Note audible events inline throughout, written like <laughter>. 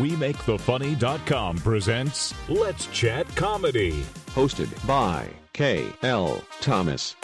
WeMakeTheFunny.com presents Let's Chat Comedy. Hosted by K.L. Thomas.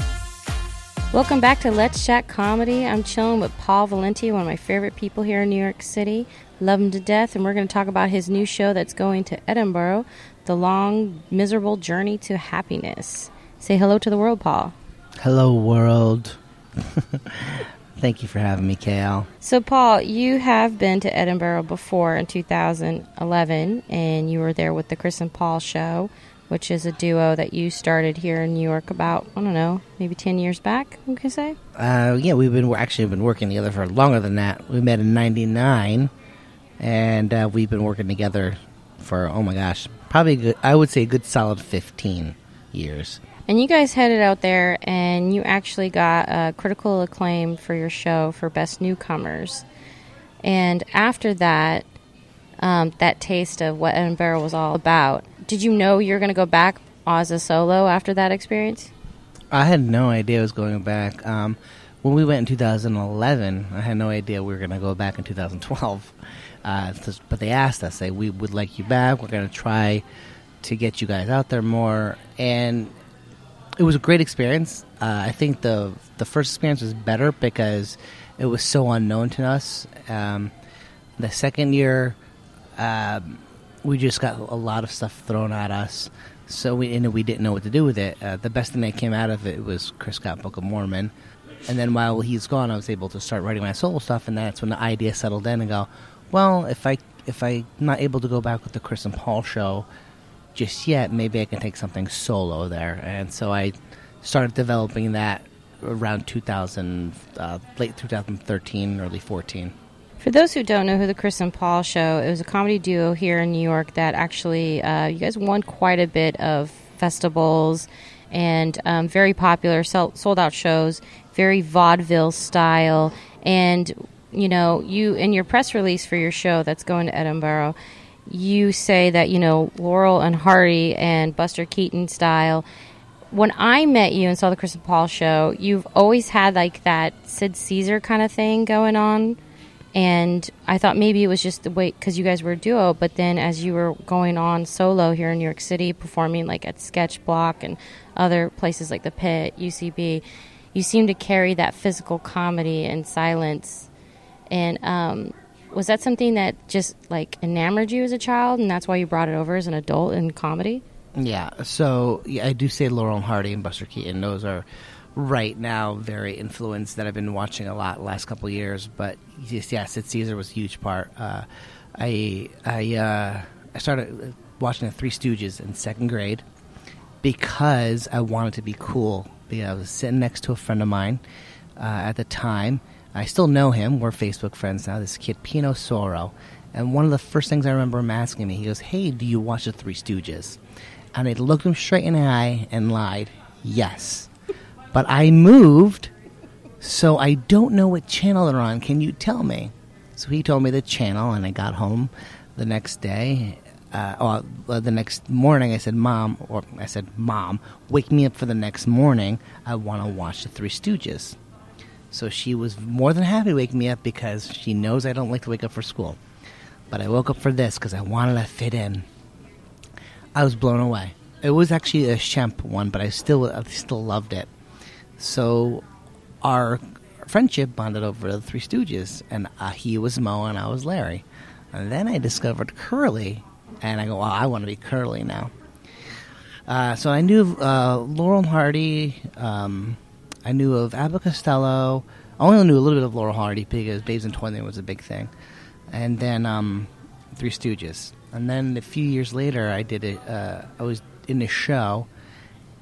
Welcome back to Let's Chat Comedy. I'm chilling with Paul Valenti, one of my favorite people here in New York City. Love him to death, and we're going to talk about his new show that's going to Edinburgh, The Long, Miserable Journey to Happiness. Say hello to the world, Paul. Hello, world. <laughs> Thank you for having me, KL. So, Paul, you have been to Edinburgh before in 2011, and you were there with the Chris and Paul show, which is a duo that you started here in New York about, I don't know, maybe 10 years back, we can say? Uh, yeah, we've been actually been working together for longer than that. We met in '99, and uh, we've been working together for oh my gosh, probably good, I would say a good solid 15 years. And you guys headed out there, and you actually got uh, critical acclaim for your show for Best Newcomers. And after that, um, that taste of what Edinburgh was all about, did you know you were going to go back as a solo after that experience? I had no idea I was going back. Um, when we went in 2011, I had no idea we were going to go back in 2012. Uh, but they asked us, "Say we would like you back. We're going to try to get you guys out there more." And it was a great experience. Uh, I think the the first experience was better because it was so unknown to us. Um, the second year, um, we just got a lot of stuff thrown at us, so we and we didn't know what to do with it. Uh, the best thing that came out of it was Chris Scott Book of Mormon, and then while he's gone, I was able to start writing my solo stuff, and that's when the idea settled in and go, well, if I if I'm not able to go back with the Chris and Paul show just yet, maybe I can take something solo there. And so I started developing that around 2000, uh, late 2013, early 14. For those who don't know who the Chris and Paul show, it was a comedy duo here in New York that actually, uh, you guys won quite a bit of festivals and um, very popular, sold out shows, very vaudeville style. And, you know, you, in your press release for your show that's going to Edinburgh, you say that, you know, Laurel and Hardy and Buster Keaton style when I met you and saw the Chris and Paul show, you've always had like that Sid Caesar kind of thing going on. And I thought maybe it was just the way, because you guys were a duo, but then as you were going on solo here in New York City, performing like at Sketch Block and other places like the Pit, UCB, you seem to carry that physical comedy and silence. And um, was that something that just like enamored you as a child, and that's why you brought it over as an adult in comedy? Yeah, so yeah, I do say Laurel and Hardy and Buster Keaton. Those are right now very influenced that I've been watching a lot last couple years. But just yeah, Sid Caesar was a huge part. Uh, I I uh, I started watching the Three Stooges in second grade because I wanted to be cool. Because I was sitting next to a friend of mine uh, at the time. I still know him. We're Facebook friends now. This kid Pino Soro. And one of the first things I remember him asking me, he goes, "Hey, do you watch the Three Stooges?" And I looked him straight in the eye and lied, yes. But I moved, so I don't know what channel they're on. Can you tell me? So he told me the channel, and I got home the next day. Uh, uh, the next morning, I said, "Mom," or I said, "Mom, wake me up for the next morning. I want to watch the Three Stooges." So she was more than happy wake me up because she knows I don't like to wake up for school. But I woke up for this because I wanted to fit in. I was blown away. It was actually a Shemp one, but I still I still loved it. So our friendship bonded over the Three Stooges, and uh, he was Moe and I was Larry. And then I discovered Curly, and I go, well, I want to be Curly now. Uh, so I knew uh, Laurel and Hardy. Um, I knew of Abbott Costello. I only knew a little bit of Laurel Hardy because Babes in Toyland was a big thing. And then um, Three Stooges. And then a few years later, I did it. Uh, I was in a show,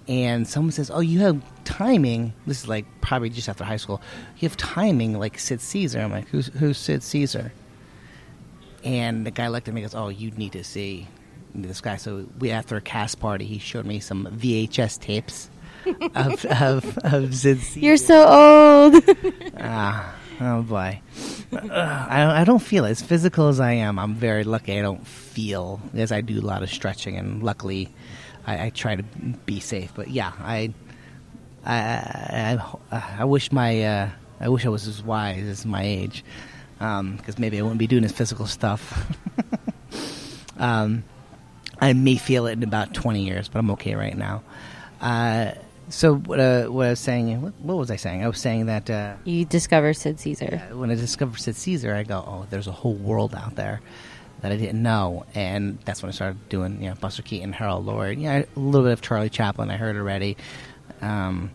and someone says, "Oh, you have timing." This is like probably just after high school. You have timing like Sid Caesar. I'm like, "Who's who's Sid Caesar?" And the guy looked at me and goes, "Oh, you need to see this guy." So we after a cast party, he showed me some VHS tapes of, of of Sid You're so old. <laughs> ah. Oh boy, uh, I, I don't feel as physical as I am. I'm very lucky. I don't feel as I do a lot of stretching, and luckily, I, I try to be safe. But yeah, I, I, I, I wish my, uh, I wish I was as wise as my age, because um, maybe I wouldn't be doing this physical stuff. <laughs> Um, I may feel it in about 20 years, but I'm okay right now. Uh, so what, uh, what I was saying, what, what was I saying? I was saying that uh, You discovered Sid Caesar. yeah, when I discovered Sid Caesar, I go, oh, there's a whole world out there that I didn't know, and that's when I started doing, you know, Buster Keaton, Harold Lloyd, yeah, a little bit of Charlie Chaplin. I heard already. Um,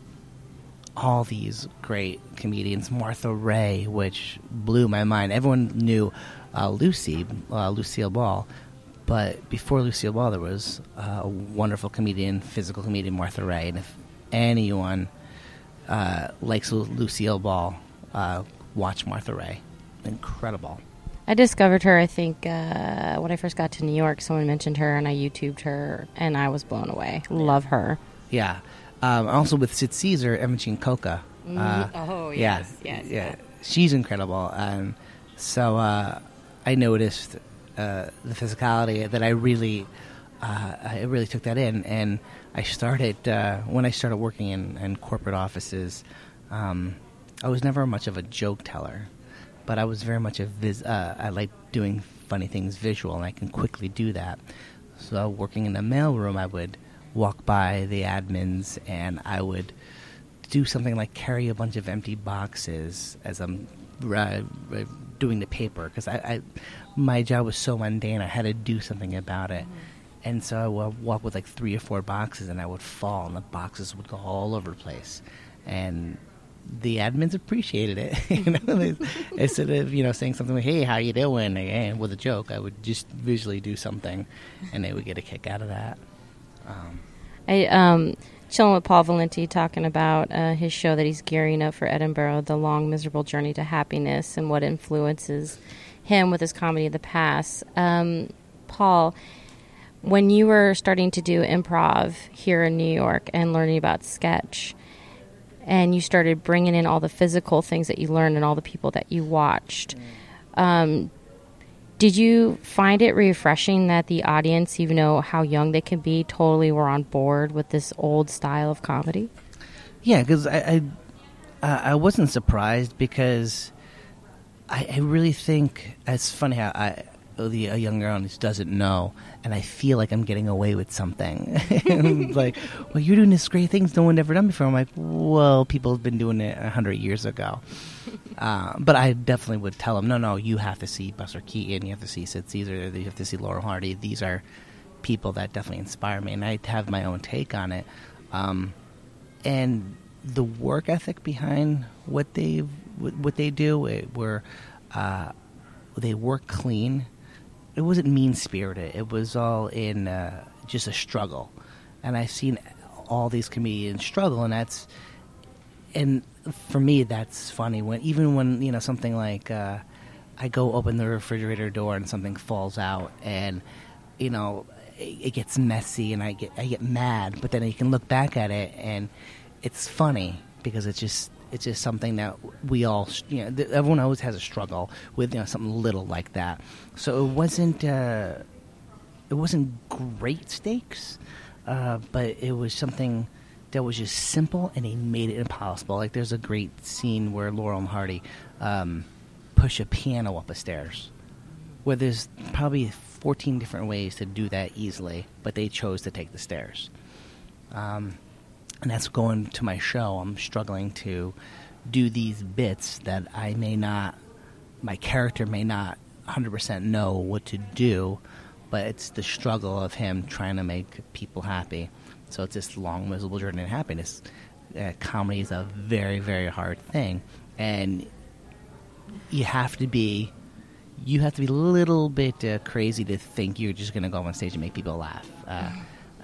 all these great comedians, Martha Raye, which blew my mind. Everyone knew uh, Lucy, uh, Lucille Ball, but before Lucille Ball, there was uh, a wonderful comedian, physical comedian, Martha Raye, and if anyone uh, likes Lu- Lucille Ball, uh, watch Martha Raye. Incredible. I discovered her, I think, uh, when I first got to New York. Someone mentioned her, and I YouTubed her, and I was blown away. Love her. Yeah. Um, also with Sid Caesar, Imogene Coca. Uh, Oh, yeah, yes, yes, yeah. yes. She's incredible. Um, so uh, I noticed uh, the physicality that I really, uh, I really took that in, and I started uh, when I started working in, in corporate offices. Um, I was never much of a joke teller, but I was very much a vis. Uh, I like doing funny things visual, and I can quickly do that. So working in the mailroom, I would walk by the admins, and I would do something like carry a bunch of empty boxes as I'm uh, doing the paper because I, I my job was so mundane. I had to do something about it, and so I would walk with like three or four boxes, and I would fall, and the boxes would go all over the place, and the admins appreciated it. <laughs> you know, instead of you know saying something like "Hey, how you doing?" and with a joke, I would just visually do something, and they would get a kick out of that. Um, I um chilling with Paul Valenti talking about uh, his show that he's gearing up for Edinburgh, The Long Miserable Journey to Happiness, and what influences him with his comedy of the past. Um, Paul, when you were starting to do improv here in New York and learning about sketch, and you started bringing in all the physical things that you learned and all the people that you watched. Um, did you find it refreshing that the audience, even though how young they can be, totally were on board with this old style of comedy? Yeah, because I I, uh, I wasn't surprised because I, I really think it's funny how I the a younger audience doesn't know, and I feel like I'm getting away with something. <laughs> <laughs> like, well, you're doing this great things no one ever done before. I'm like, well, people have been doing it a hundred years ago. <laughs> Uh, but I definitely would tell them, no, no, you have to see Buster Keaton, you have to see Sid Caesar, you have to see Laurel Hardy. These are people that definitely inspire me, and I have my own take on it. Um, and the work ethic behind what they what what they do, it were uh, they work clean. It wasn't mean spirited. It was all in uh, just a struggle, and I've seen all these comedians struggle, and that's and for me that's funny when even when you know something like uh, I go open the refrigerator door and something falls out and you know it, it gets messy and I get I get mad but then you can look back at it and it's funny because it's just it's just something that we all you know th- everyone always has a struggle with you know something little like that so it wasn't uh, it wasn't great stakes uh, but it was something that was just simple and he made it impossible. Like there's a great scene where Laurel and Hardy um, push a piano up a stairs, where there's probably 14 different ways to do that easily, but they chose to take the stairs. Um, and that's going to my show. I'm struggling to do these bits that I may not, my character may not 100% know what to do, but it's the struggle of him trying to make people happy. So it's this long, miserable journey to happiness. Uh, comedy is a very, very hard thing, and you have to be, you have to be a little bit uh, crazy to think you're just going to go on stage and make people laugh. Uh,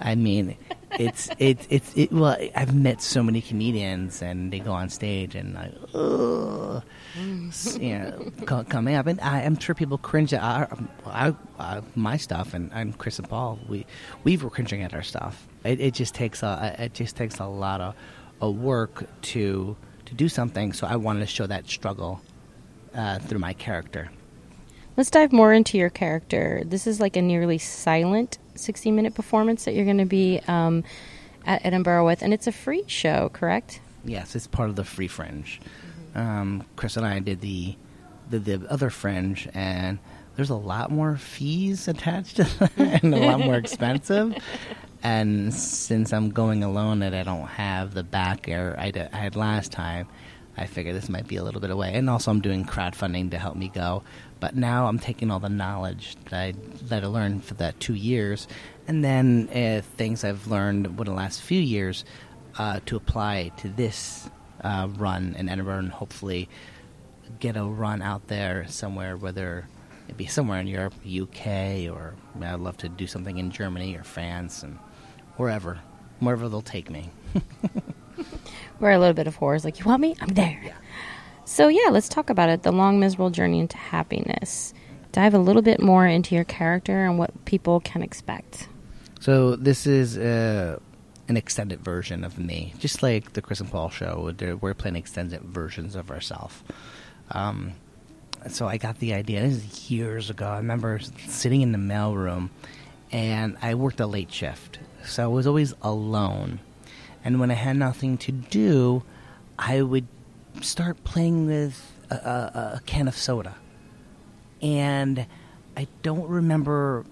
I mean, it's it's it's it, well, I've met so many comedians, and they go on stage and like, ugh, you know, co- coming up, and I, I'm sure people cringe at our, our, uh, my stuff, and, and Chris and Paul, we we were cringing at our stuff. It, it just takes a it just takes a lot of, of work to to do something. So I wanted to show that struggle uh, through my character. Let's dive more into your character. This is like a nearly silent 60 minute performance that you're going to be um, at Edinburgh with, and it's a free show, correct? Yes, it's part of the Free Fringe. Um, Chris and I did the, the the other Fringe, and there's a lot more fees attached to that <laughs> and a lot more <laughs> expensive. And since I'm going alone and I don't have the backer I, d- I had last time, I figure this might be a little bit away. And also, I'm doing crowdfunding to help me go. But now I'm taking all the knowledge that I, that I learned for that two years, and then uh, things I've learned over the last few years uh, to apply to this uh, run in Edinburgh, and hopefully get a run out there somewhere, whether it be somewhere in Europe, UK, or I mean, I'd love to do something in Germany or France and wherever, wherever they'll take me. <laughs> We're a little bit of horrors. Like, you want me? I'm there. So, yeah, let's talk about it. The long, miserable journey into happiness. Dive a little bit more into your character and what people can expect. So this is uh, an extended version of me, just like the Chris and Paul show. We're playing extended versions of ourselves. Um, so I got the idea. This is years ago. I remember sitting in the mailroom, and I worked a late shift, so I was always alone. And when I had nothing to do, I would start playing with a, a, a can of soda. And I don't remember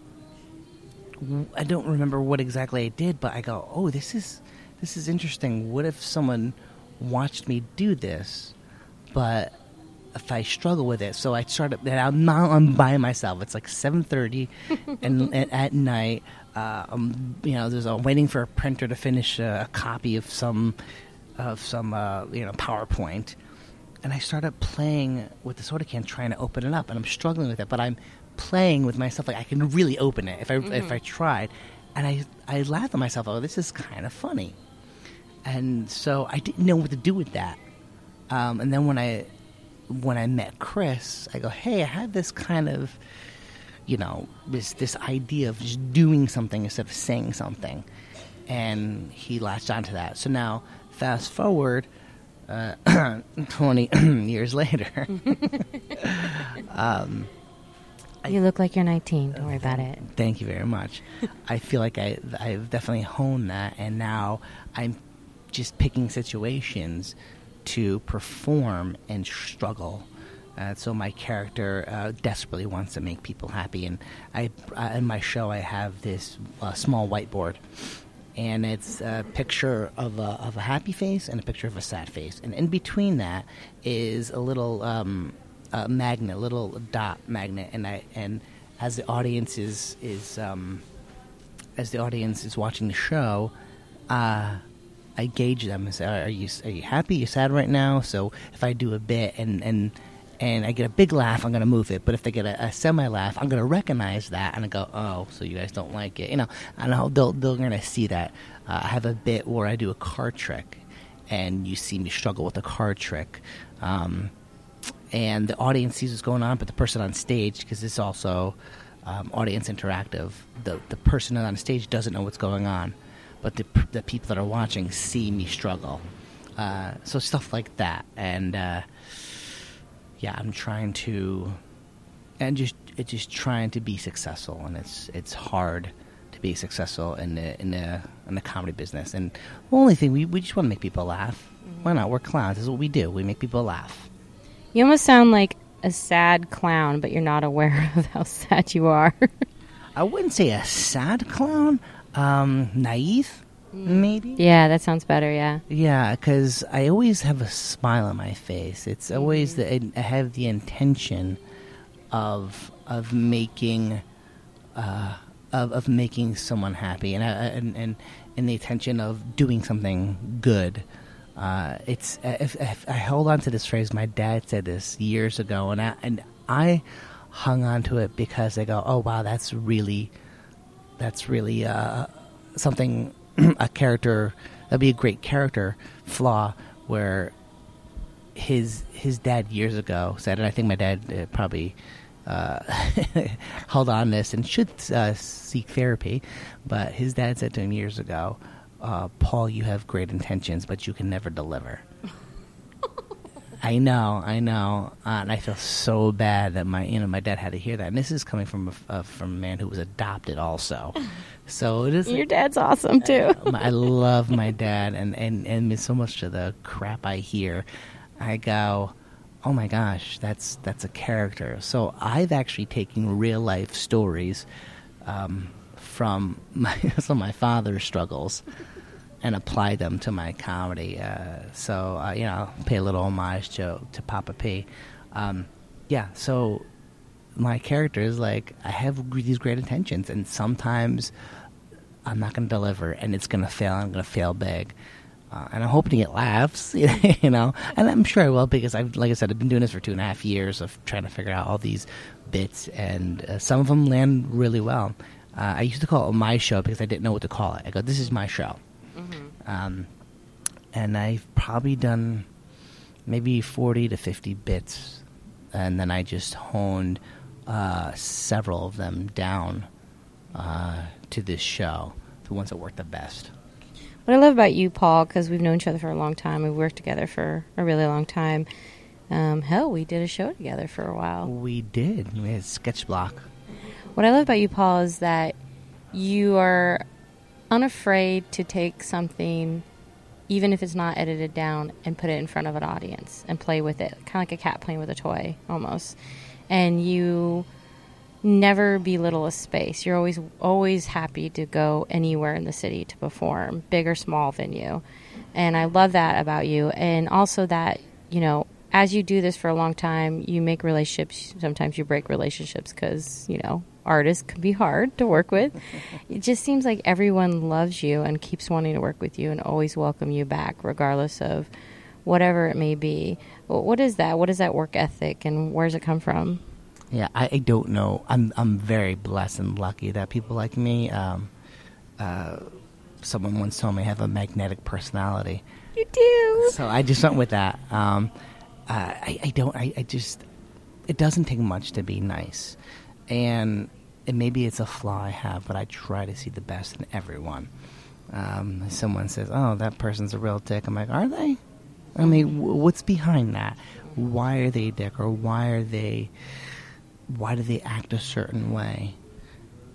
I don't remember what exactly I did, but I go, "Oh, this is this is interesting. What if someone watched me do this, but if I struggle with it?" So I started. And I'm now I'm by myself. It's like seven thirty, <laughs> and, and at night, uh, I'm you know, there's I'm waiting for a printer to finish a, a copy of some of some uh, you know PowerPoint, and I started playing with the soda can, trying to open it up, and I'm struggling with it, but I'm playing with myself like I can really open it if I if I tried, and I I laughed at myself. Oh, this is kind of funny, and so I didn't know what to do with that. Um, and then when I when I met Chris, I go, hey, I had this kind of you know this this idea of just doing something instead of saying something, and he latched onto that. So now, fast forward. Uh, <clears throat> 20 <clears throat> years later <laughs> You look like you're 19. Don't worry about it. Thank you very much. I feel like I, I've definitely honed that, and now I'm just picking situations to perform and struggle. Uh, so my character uh, desperately wants to make people happy, and I uh, in my show I have this uh, small whiteboard, and it's a picture of a, of a happy face and a picture of a sad face, and in between that is a little um, uh, magnet, a little dot magnet, and I and as the audience is is um, as the audience is watching the show, uh, I gauge them and say, "Are you are you happy? You sad right now?" So if I do a bit and and and I get a big laugh, I'm gonna move it. But if they get a, a semi laugh, I'm gonna recognize that and I go, "Oh, so you guys don't like it?" You know, and I'll, they'll they're gonna see that. Uh, I have a bit where I do a card trick, and you see me struggle with a card trick. Um, and the audience sees what's going on, but the person on stage, because it's also um, audience interactive, the the person on stage doesn't know what's going on, but the the people that are watching see me struggle. Uh, so stuff like that, and uh, yeah, I'm trying to, and just it's just trying to be successful, and it's it's hard to be successful in the in the in the comedy business. And the only thing we we just want to make people laugh. Why not? We're clowns. This is what we do. We make people laugh. You almost sound like a sad clown, but you're not aware <laughs> of how sad you are. <laughs> I wouldn't say a sad clown. Um, naive, maybe. yeah, that sounds better. Yeah. Yeah, because I always have a smile on my face. It's always the, I have the intention of of making uh, of of making someone happy, and I, and and and the intention of doing something good. Uh, it's if, if I hold on to this phrase. My dad said this years ago, and I and I hung on to it because I go, oh wow, that's really that's really uh, something <clears throat> a character that'd be a great character flaw where his his dad years ago said, and I think my dad uh, probably uh, <laughs> held on this and should uh, seek therapy, but his dad said to him years ago, uh, "Paul, you have great intentions, but you can never deliver." I know, I know, uh, and I feel so bad that my, you know, my dad had to hear that. And this is coming from a, uh, from a man who was adopted, also. <laughs> So it is. Your dad's awesome too. <laughs> I love my dad, and and and so much of the crap I hear, I go, oh my gosh, that's that's a character. So I've actually taken real life stories um, from my <laughs> some of my father's struggles and apply them to my comedy. Uh, so uh, you know, I'll pay a little homage to to Papa P. Um, yeah, so my character is like I have these great intentions, and sometimes I'm not going to deliver, and it's going to fail. I'm going to fail big. Uh, and I'm hoping get laughs, you know, and I'm sure I will because I've, like I said, I've been doing this for two and a half years of trying to figure out all these bits, and uh, some of them land really well. Uh, I used to call it my show because I didn't know what to call it. I go, "This is my show," mm-hmm. um, and I've probably done maybe forty to fifty bits, and then I just honed uh, several of them down uh, to this show, the ones that work the best. What I love about you, Paul, because we've known each other for a long time, we've worked together for a really long time. Um, hell, we did a show together for a while. We did. We had sketch block. What I love about you, Paul, is that you are unafraid to take something, even if it's not edited down, and put it in front of an audience and play with it, kind of like a cat playing with a toy, almost. And you never belittle a space. You're always always happy to go anywhere in the city to perform, big or small venue. And I love that about you. And also that, you know, as you do this for a long time, you make relationships. Sometimes you break relationships because, you know, artists can be hard to work with. <laughs> it just seems like everyone loves you and keeps wanting to work with you and always welcome you back, regardless of whatever it may be. What is that? What is that work ethic and where does it come from? Yeah, I, I, don't know. I'm I'm very blessed and lucky that people like me. Um, uh, someone once told me I have a magnetic personality. You do. So I just went with that. Um, uh, I, I don't. I, I just. It doesn't take much to be nice, and, and maybe it's a flaw I have, but I try to see the best in everyone. Um, someone says, "Oh, that person's a real dick." I'm like, "Are they?" I mean, w- what's behind that? Why are they a dick, or why are they? why do they act a certain way?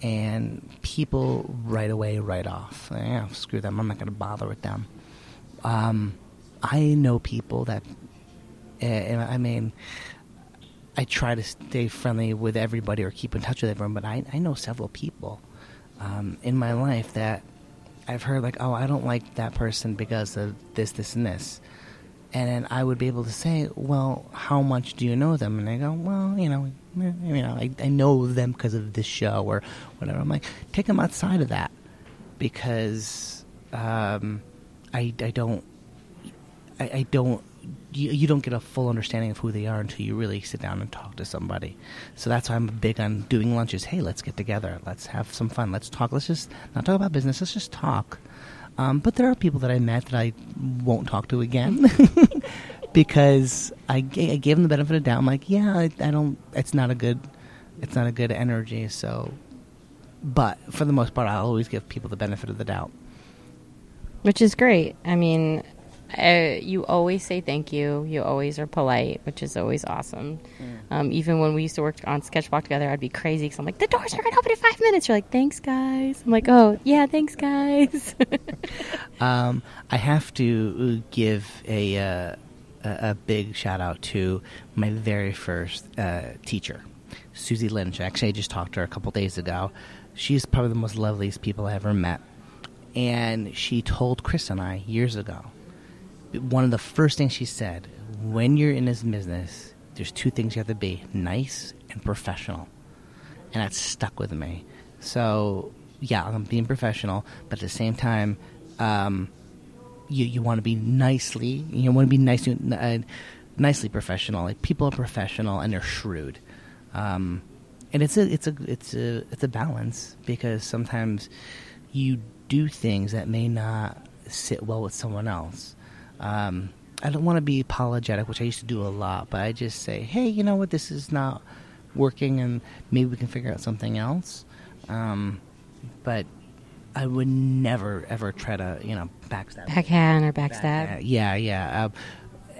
And people right away write off. Yeah, screw them. I'm not going to bother with them. Um, I know people that, uh, I mean, I try to stay friendly with everybody or keep in touch with everyone, but I, I know several people um, in my life that I've heard like, oh, I don't like that person because of this, this, and this and then I would be able to say, "Well, how much do you know them?" And they go, "Well, you know, you know, I, I know them because of this show or whatever." I'm like, take them outside of that because um, I, I don't, I don't. You, you don't get a full understanding of who they are until you really sit down and talk to somebody. So that's why I'm big on doing lunches. Hey, let's get together. Let's have some fun. Let's talk. Let's just not talk about business. Let's just talk. Um, but there are people that I met that I won't talk to again <laughs> because I, g- I gave them the benefit of the doubt. I'm like, yeah, I, I, don't. It's not a good. It's not a good energy. So, but for the most part, I'll always give people the benefit of the doubt. Which is great. I mean, uh, you always say thank you. You always are polite, which is always awesome. Mm. Um, even when we used to work on Sketchblock together, I'd be crazy because I'm like, the doors are going to open in five minutes. You're like, thanks, guys. I'm like, oh, yeah, thanks, guys. <laughs> um, I have to give a, uh, a big shout out to my very first uh, teacher, Susie Lynch. Actually, I just talked to her a couple days ago. She's probably the most loveliest people I ever met. And she told Chris and I years ago one of the first things she said when you're in this business, there's two things you have to be nice and professional. And that stuck with me. So, yeah, I'm being professional, but at the same time, um, you, you want to be nicely, you want to be nice, uh, nicely professional. Like people are professional and they're shrewd. Um, and it's a, it's a, it's a, it's a balance because sometimes you do things that may not sit well with someone else. Um, I don't want to be apologetic, which I used to do a lot, but I just say, hey, you know what, this is not working, and maybe we can figure out something else. Um, but I would never ever try to, you know, backstab. Backhand or backstab. yeah, yeah. Uh,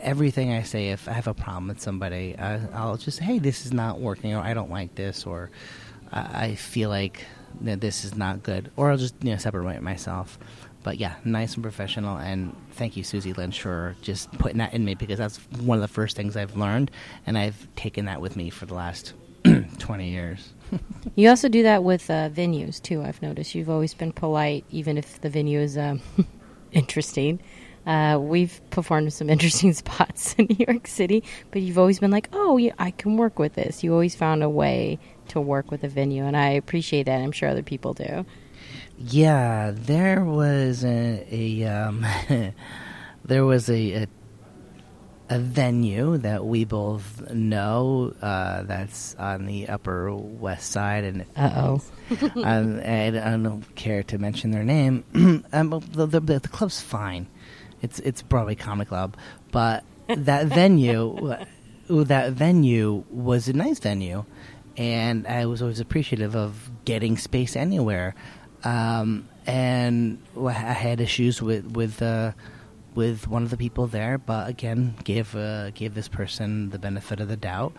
everything I say, if I have a problem with somebody, I, will just say, hey, this is not working, or I don't like this, or I, I feel like that this is not good, or I'll just you know separate myself. But yeah, nice and professional. And thank you, Susie Lynch, for just putting that in me because that's one of the first things I've learned, and I've taken that with me for the last <clears throat> 20 years. <laughs> You also do that with uh, venues too. I've noticed you've always been polite, even if the venue is um, <laughs> interesting. Uh, we've performed in some <laughs> interesting spots in New York City, but you've always been like, "Oh, yeah, I can work with this." You always found a way to work with a venue, and I appreciate that. I'm sure other people do. Yeah, there was a, a um, <laughs> there was a, a a venue that we both know uh, that's on the Upper West Side, and oh. <laughs> um, and I don't care to mention their name. <clears throat> um, the, the, the club's fine. It's it's Broadway Comic Club, but that <laughs> venue, that venue was a nice venue, and I was always appreciative of getting space anywhere. Um, and I had issues with with uh, with one of the people there, but again, gave uh, gave this person the benefit of the doubt.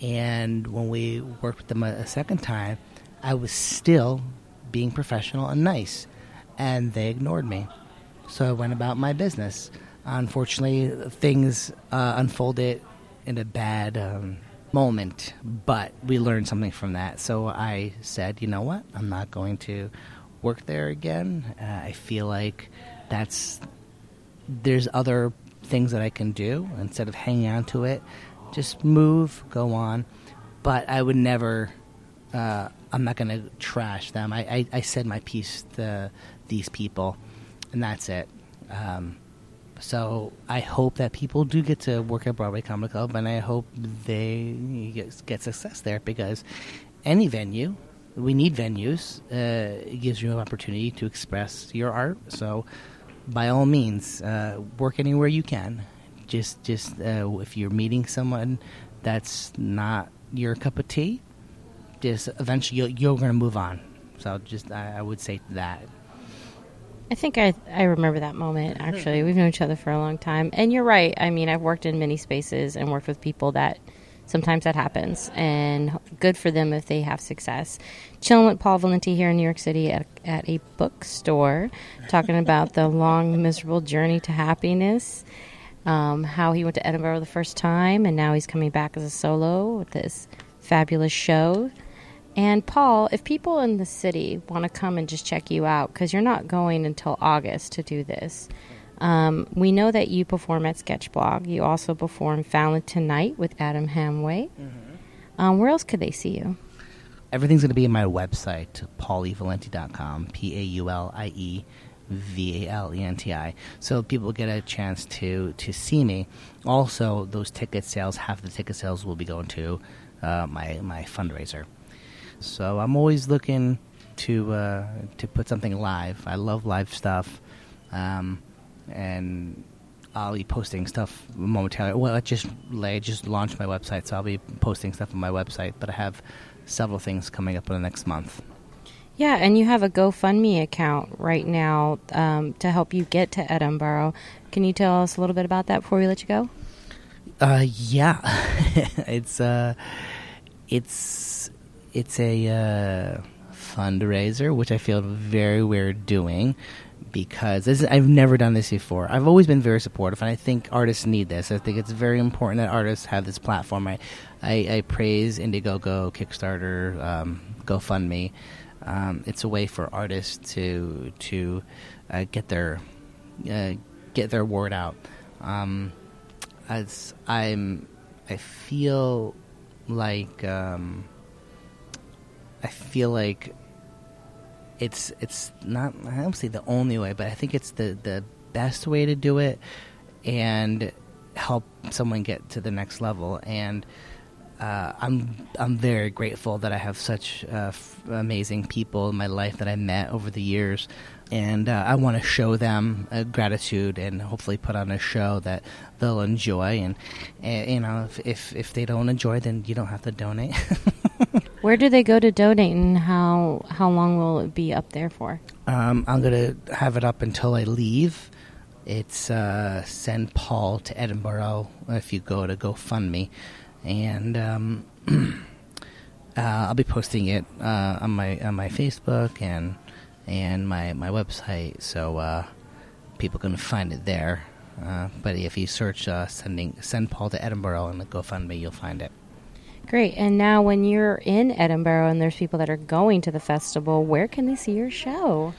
And when we worked with them a, a second time, I was still being professional and nice, and they ignored me. So I went about my business. Unfortunately, things uh, unfolded in a bad um, moment, but we learned something from that. So I said, you know what? I'm not going to work there again. Uh, I feel like that's there's other things that I can do instead of hanging on to it. Just move, go on. But I would never. Uh, I'm not going to trash them. I, I, I said my piece to these people, and that's it. Um, so I hope that people do get to work at Broadway Comic Club, and I hope they get, get success there because any venue, we need venues. Uh, it gives you an opportunity to express your art. So by all means, uh, work anywhere you can. Just, just uh, if you're meeting someone that's not your cup of tea, just eventually you're, you're going to move on. So, just I, I would say that. I think I I remember that moment. Actually, we've known each other for a long time, and you're right. I mean, I've worked in many spaces and worked with people that sometimes that happens, and good for them if they have success. Chilling with Paul Valenti here in New York City at, at a bookstore, talking about the long, miserable journey to happiness. Um, how he went to Edinburgh the first time, and now he's coming back as a solo with this fabulous show. And Paul, if people in the city want to come and just check you out, because you're not going until August to do this, um, we know that you perform at Sketchblock. You also perform Fallon Tonight with Adam Hamway. Um, where else could they see you? Everything's going to be in my website, paulievalenti.com, P A U L I E V A L E N T I. So people get a chance to, to see me. Also, those ticket sales, half the ticket sales will be going to uh, my, my fundraiser. So I'm always looking to uh, to put something live. I love live stuff, um, and I'll be posting stuff momentarily. Well, I just I just launched my website, so I'll be posting stuff on my website. But I have several things coming up in the next month. Yeah, and you have a GoFundMe account right now um, to help you get to Edinburgh. Can you tell us a little bit about that before we let you go? Uh, yeah, <laughs> it's uh, it's it's a uh, fundraiser, which I feel very weird doing because is, I've never done this before. I've always been very supportive, and I think artists need this. I think it's very important that artists have this platform. I, I, I praise Indiegogo, Kickstarter, um, GoFundMe. Um, it's a way for artists to to uh, get their uh, get their word out. Um, as I'm, I feel like um, I feel like it's it's not I don't say the only way, but I think it's the the best way to do it and help someone get to the next level. And uh, I'm I'm very grateful that I have such uh, f- amazing people in my life that I met over the years, and uh, I want to show them uh, gratitude and hopefully put on a show that they'll enjoy. And, and you know, if, if if they don't enjoy, then you don't have to donate. <laughs> Where do they go to donate, and how how long will it be up there for? Um, I'm gonna have it up until I leave. It's uh, send Paul to Edinburgh if you go to GoFundMe, and um, <clears throat> uh, I'll be posting it uh, on my on my Facebook and and my my website, so uh, people can find it there. Uh, but if you search uh, sending send Paul to Edinburgh on the GoFundMe, you'll find it. Great. And now, when you're in Edinburgh and there's people that are going to the festival, where can they see your show?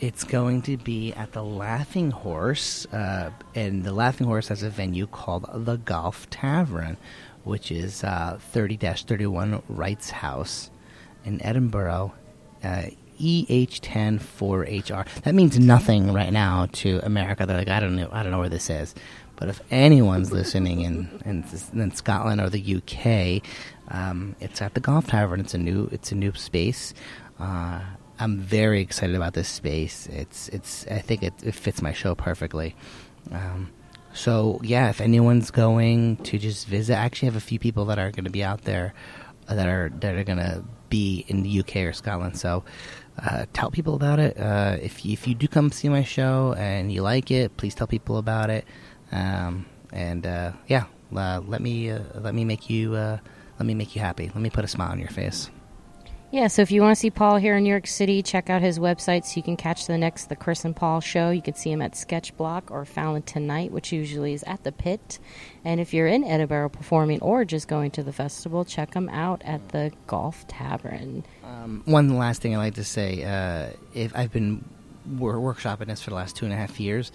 It's going to be at the Laughing Horse, uh, and the Laughing Horse has a venue called the Golf Tavern, which is uh, 30 31 Wrights House in Edinburgh. Uh, EH10 4HR. That means nothing right now to America. They're like, I don't know, I don't know where this is. But if anyone's listening in, in, in Scotland or the UK, um, it's at the Golf Tavern. It's a new it's a new space. Uh, I'm very excited about this space. It's it's I think it, it fits my show perfectly. Um, so yeah, if anyone's going to just visit, I actually have a few people that are going to be out there that are that are going to be in the UK or Scotland. So uh, tell people about it. Uh, if if you do come see my show and you like it, please tell people about it. Um, and uh, yeah, uh, let me uh, let me make you uh, let me make you happy. Let me put a smile on your face. Yeah, so if you want to see Paul here in New York City, check out his website so you can catch the next The Chris and Paul show. You can see him at Sketch Block or Fallon Tonight, which usually is at the Pit. And if you're in Edinburgh performing or just going to the festival, check him out at the Golf Tavern. Um, one last thing I'd like to say: uh, if I've been wor- workshopping this for the last two and a half years,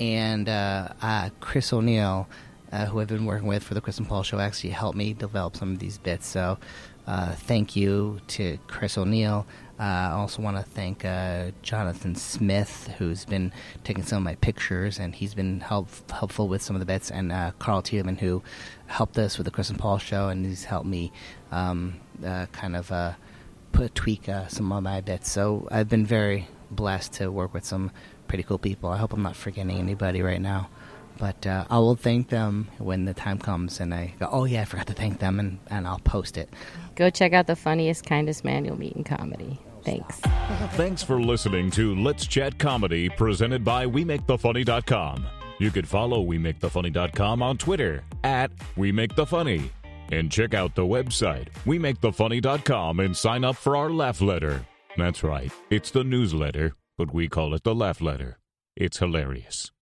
and uh, uh, Chris O'Neill, uh, who I've been working with for the Chris and Paul show, actually helped me develop some of these bits. So, uh, thank you to Chris O'Neill. Uh, I also want to thank uh, Jonathan Smith, who's been taking some of my pictures, and he's been help, helpful with some of the bits, and Carl Tiedemann, who helped us with the Chris and Paul show, and he's helped me um, kind of put tweak some of my bits. So I've been very blessed to work with some pretty cool people. I hope I'm not forgetting anybody right now. But uh, I will thank them when the time comes and I go, oh, yeah, I forgot to thank them, and, and I'll post it. Go check out the funniest, kindest man you'll meet in comedy. Thanks. Thanks for listening to Let's Chat Comedy presented by WeMakeTheFunny.com. You could follow WeMakeTheFunny.com on Twitter at WeMakeTheFunny. And check out the website, WeMakeTheFunny.com, and sign up for our laugh letter. That's right, it's the newsletter but we call it the Laugh Letter. It's hilarious.